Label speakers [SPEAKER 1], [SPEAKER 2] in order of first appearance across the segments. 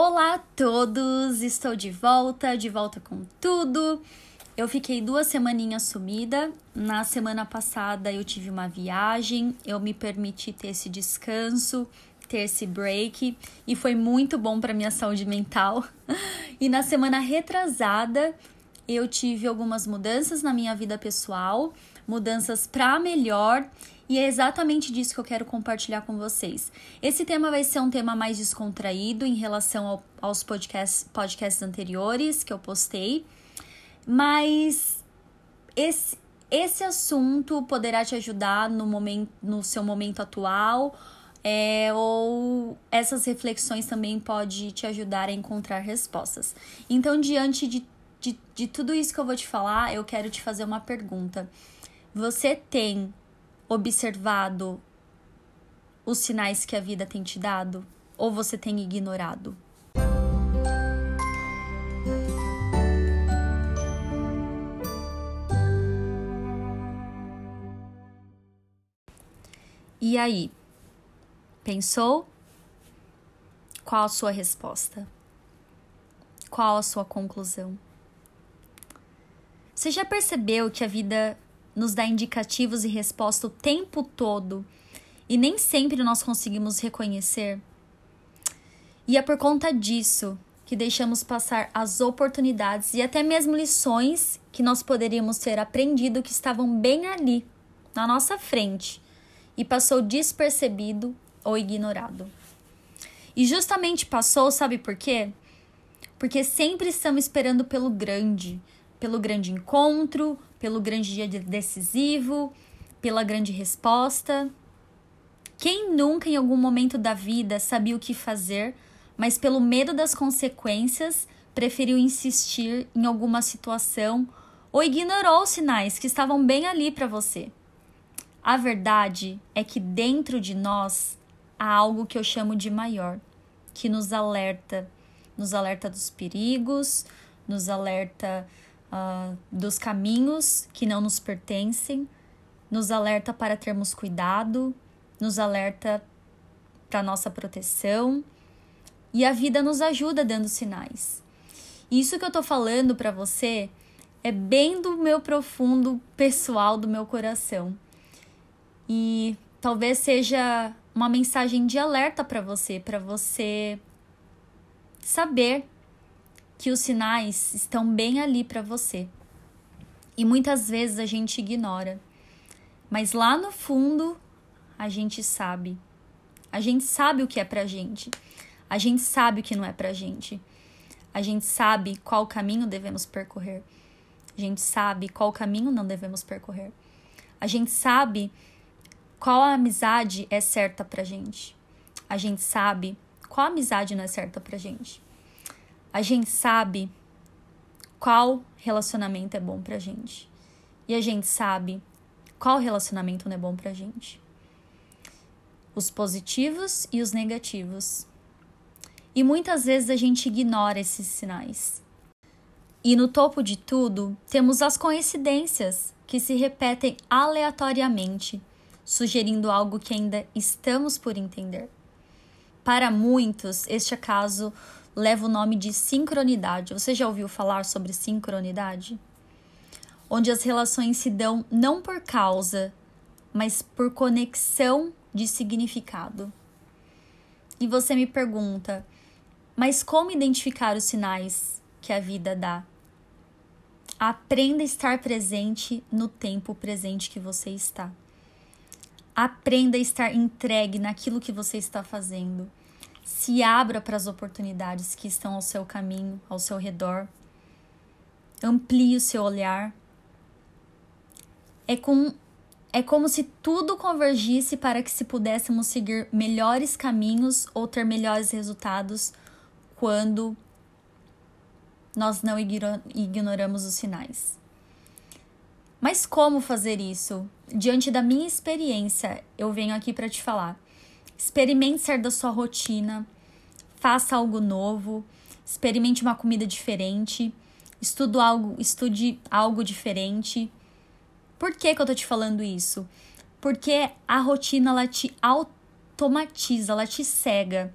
[SPEAKER 1] Olá a todos, estou de volta, de volta com tudo. Eu fiquei duas semaninhas sumida. Na semana passada eu tive uma viagem, eu me permiti ter esse descanso, ter esse break e foi muito bom para minha saúde mental. E na semana retrasada eu tive algumas mudanças na minha vida pessoal, mudanças para melhor e é exatamente disso que eu quero compartilhar com vocês. Esse tema vai ser um tema mais descontraído em relação ao, aos podcasts, podcasts anteriores que eu postei, mas esse, esse assunto poderá te ajudar no, momento, no seu momento atual. É, ou essas reflexões também pode te ajudar a encontrar respostas. Então, diante de, de, de tudo isso que eu vou te falar, eu quero te fazer uma pergunta. Você tem observado os sinais que a vida tem te dado ou você tem ignorado? E aí? Pensou? Qual a sua resposta? Qual a sua conclusão? Você já percebeu que a vida nos dá indicativos e resposta o tempo todo e nem sempre nós conseguimos reconhecer. E é por conta disso que deixamos passar as oportunidades e até mesmo lições que nós poderíamos ter aprendido que estavam bem ali, na nossa frente, e passou despercebido ou ignorado. E justamente passou, sabe por quê? Porque sempre estamos esperando pelo grande, pelo grande encontro, pelo grande dia decisivo, pela grande resposta. Quem nunca, em algum momento da vida, sabia o que fazer, mas pelo medo das consequências, preferiu insistir em alguma situação ou ignorou os sinais que estavam bem ali para você? A verdade é que dentro de nós há algo que eu chamo de maior, que nos alerta, nos alerta dos perigos, nos alerta uh, dos caminhos que não nos pertencem, nos alerta para termos cuidado, nos alerta para nossa proteção e a vida nos ajuda dando sinais. Isso que eu tô falando para você é bem do meu profundo pessoal, do meu coração. E talvez seja uma mensagem de alerta para você, para você saber que os sinais estão bem ali para você. E muitas vezes a gente ignora. Mas lá no fundo, a gente sabe. A gente sabe o que é pra gente. A gente sabe o que não é pra gente. A gente sabe qual caminho devemos percorrer. A gente sabe qual caminho não devemos percorrer. A gente sabe qual amizade é certa pra gente. A gente sabe qual amizade não é certa pra gente a gente sabe qual relacionamento é bom pra gente. E a gente sabe qual relacionamento não é bom pra gente. Os positivos e os negativos. E muitas vezes a gente ignora esses sinais. E no topo de tudo, temos as coincidências que se repetem aleatoriamente, sugerindo algo que ainda estamos por entender. Para muitos, este acaso leva o nome de sincronidade. Você já ouviu falar sobre sincronidade? Onde as relações se dão não por causa, mas por conexão de significado. E você me pergunta, mas como identificar os sinais que a vida dá? Aprenda a estar presente no tempo presente que você está. Aprenda a estar entregue naquilo que você está fazendo se abra para as oportunidades que estão ao seu caminho, ao seu redor. Amplie o seu olhar. É, com, é como se tudo convergisse para que se pudéssemos seguir melhores caminhos ou ter melhores resultados quando nós não ignoramos os sinais. Mas como fazer isso? Diante da minha experiência, eu venho aqui para te falar. Experimente sair da sua rotina, faça algo novo, experimente uma comida diferente, estudo algo, estude algo diferente. Por que, que eu tô te falando isso? Porque a rotina ela te automatiza, ela te cega.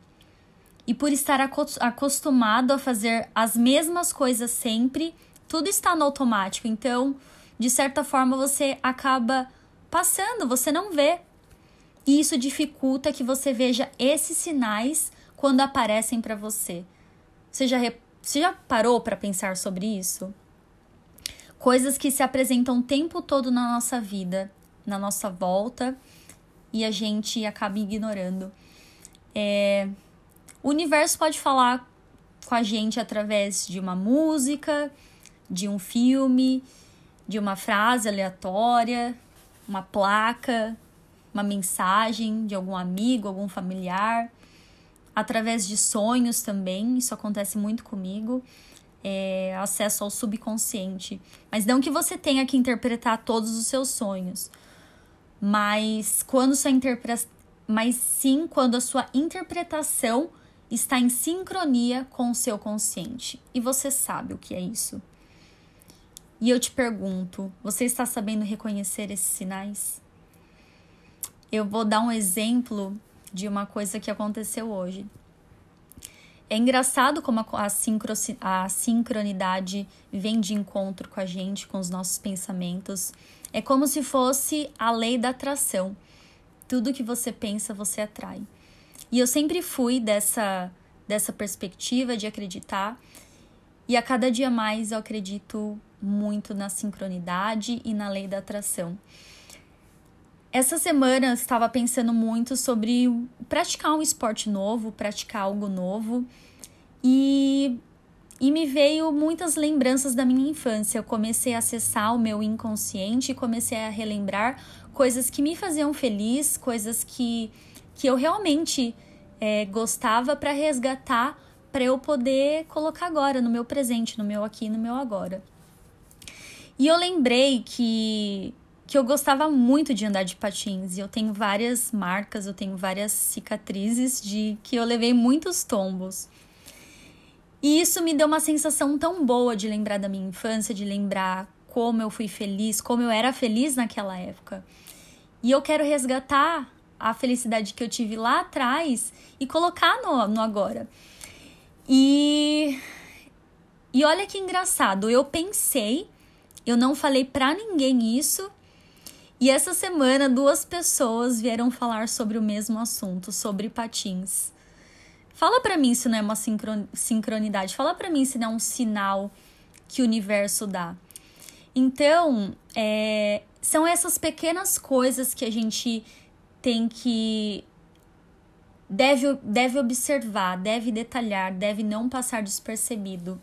[SPEAKER 1] E por estar acostumado a fazer as mesmas coisas sempre, tudo está no automático. Então, de certa forma, você acaba passando, você não vê. E isso dificulta que você veja esses sinais quando aparecem para você. Você já, você já parou para pensar sobre isso? Coisas que se apresentam o tempo todo na nossa vida, na nossa volta, e a gente acaba ignorando. É, o universo pode falar com a gente através de uma música, de um filme, de uma frase aleatória, uma placa, uma mensagem de algum amigo, algum familiar, através de sonhos também, isso acontece muito comigo. É, acesso ao subconsciente. Mas não que você tenha que interpretar todos os seus sonhos. Mas quando sua interpre... mas sim quando a sua interpretação está em sincronia com o seu consciente. E você sabe o que é isso. E eu te pergunto, você está sabendo reconhecer esses sinais? Eu vou dar um exemplo de uma coisa que aconteceu hoje. É engraçado como a, sincro, a sincronidade vem de encontro com a gente, com os nossos pensamentos. É como se fosse a lei da atração. Tudo que você pensa, você atrai. E eu sempre fui dessa, dessa perspectiva de acreditar. E a cada dia mais eu acredito muito na sincronidade e na lei da atração. Essa semana eu estava pensando muito sobre praticar um esporte novo, praticar algo novo. E, e me veio muitas lembranças da minha infância. Eu comecei a acessar o meu inconsciente e comecei a relembrar coisas que me faziam feliz, coisas que que eu realmente é, gostava para resgatar, para eu poder colocar agora no meu presente, no meu aqui, no meu agora. E eu lembrei que que eu gostava muito de andar de patins e eu tenho várias marcas, eu tenho várias cicatrizes de que eu levei muitos tombos. E isso me deu uma sensação tão boa de lembrar da minha infância, de lembrar como eu fui feliz, como eu era feliz naquela época. E eu quero resgatar a felicidade que eu tive lá atrás e colocar no, no agora. E, e olha que engraçado, eu pensei, eu não falei pra ninguém isso, e essa semana duas pessoas vieram falar sobre o mesmo assunto, sobre patins. Fala para mim se não é uma sincronidade, fala para mim se não é um sinal que o universo dá. Então, é, são essas pequenas coisas que a gente tem que deve, deve observar, deve detalhar, deve não passar despercebido.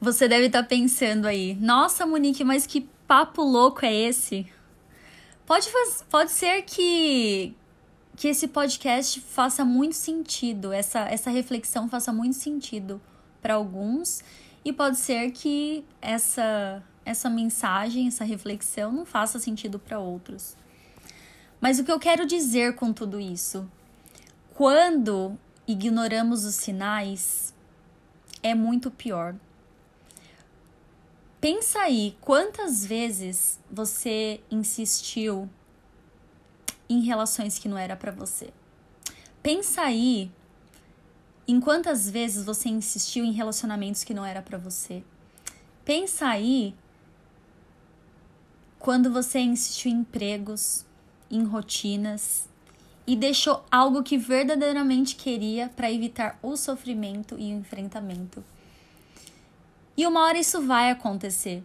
[SPEAKER 1] Você deve estar tá pensando aí, nossa, Monique, mas que papo louco é esse? Pode, pode ser que, que esse podcast faça muito sentido, essa, essa reflexão faça muito sentido para alguns, e pode ser que essa, essa mensagem, essa reflexão não faça sentido para outros. Mas o que eu quero dizer com tudo isso? Quando ignoramos os sinais, é muito pior. Pensa aí quantas vezes você insistiu em relações que não era para você. Pensa aí em quantas vezes você insistiu em relacionamentos que não era para você. Pensa aí quando você insistiu em empregos em rotinas e deixou algo que verdadeiramente queria para evitar o sofrimento e o enfrentamento. E uma hora isso vai acontecer.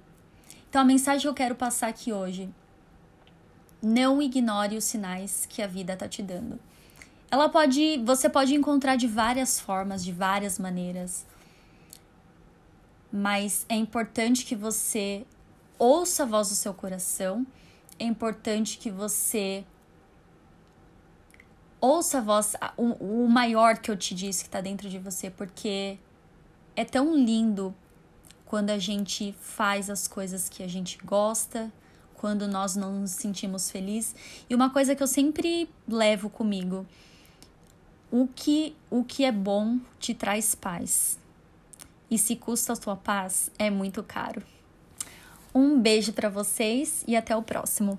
[SPEAKER 1] Então a mensagem que eu quero passar aqui hoje: não ignore os sinais que a vida está te dando. Ela pode, você pode encontrar de várias formas, de várias maneiras. Mas é importante que você ouça a voz do seu coração é importante que você ouça a voz, o, o maior que eu te disse que está dentro de você, porque é tão lindo quando a gente faz as coisas que a gente gosta, quando nós não nos sentimos felizes. E uma coisa que eu sempre levo comigo, o que o que é bom te traz paz. E se custa a tua paz, é muito caro. Um beijo para vocês e até o próximo.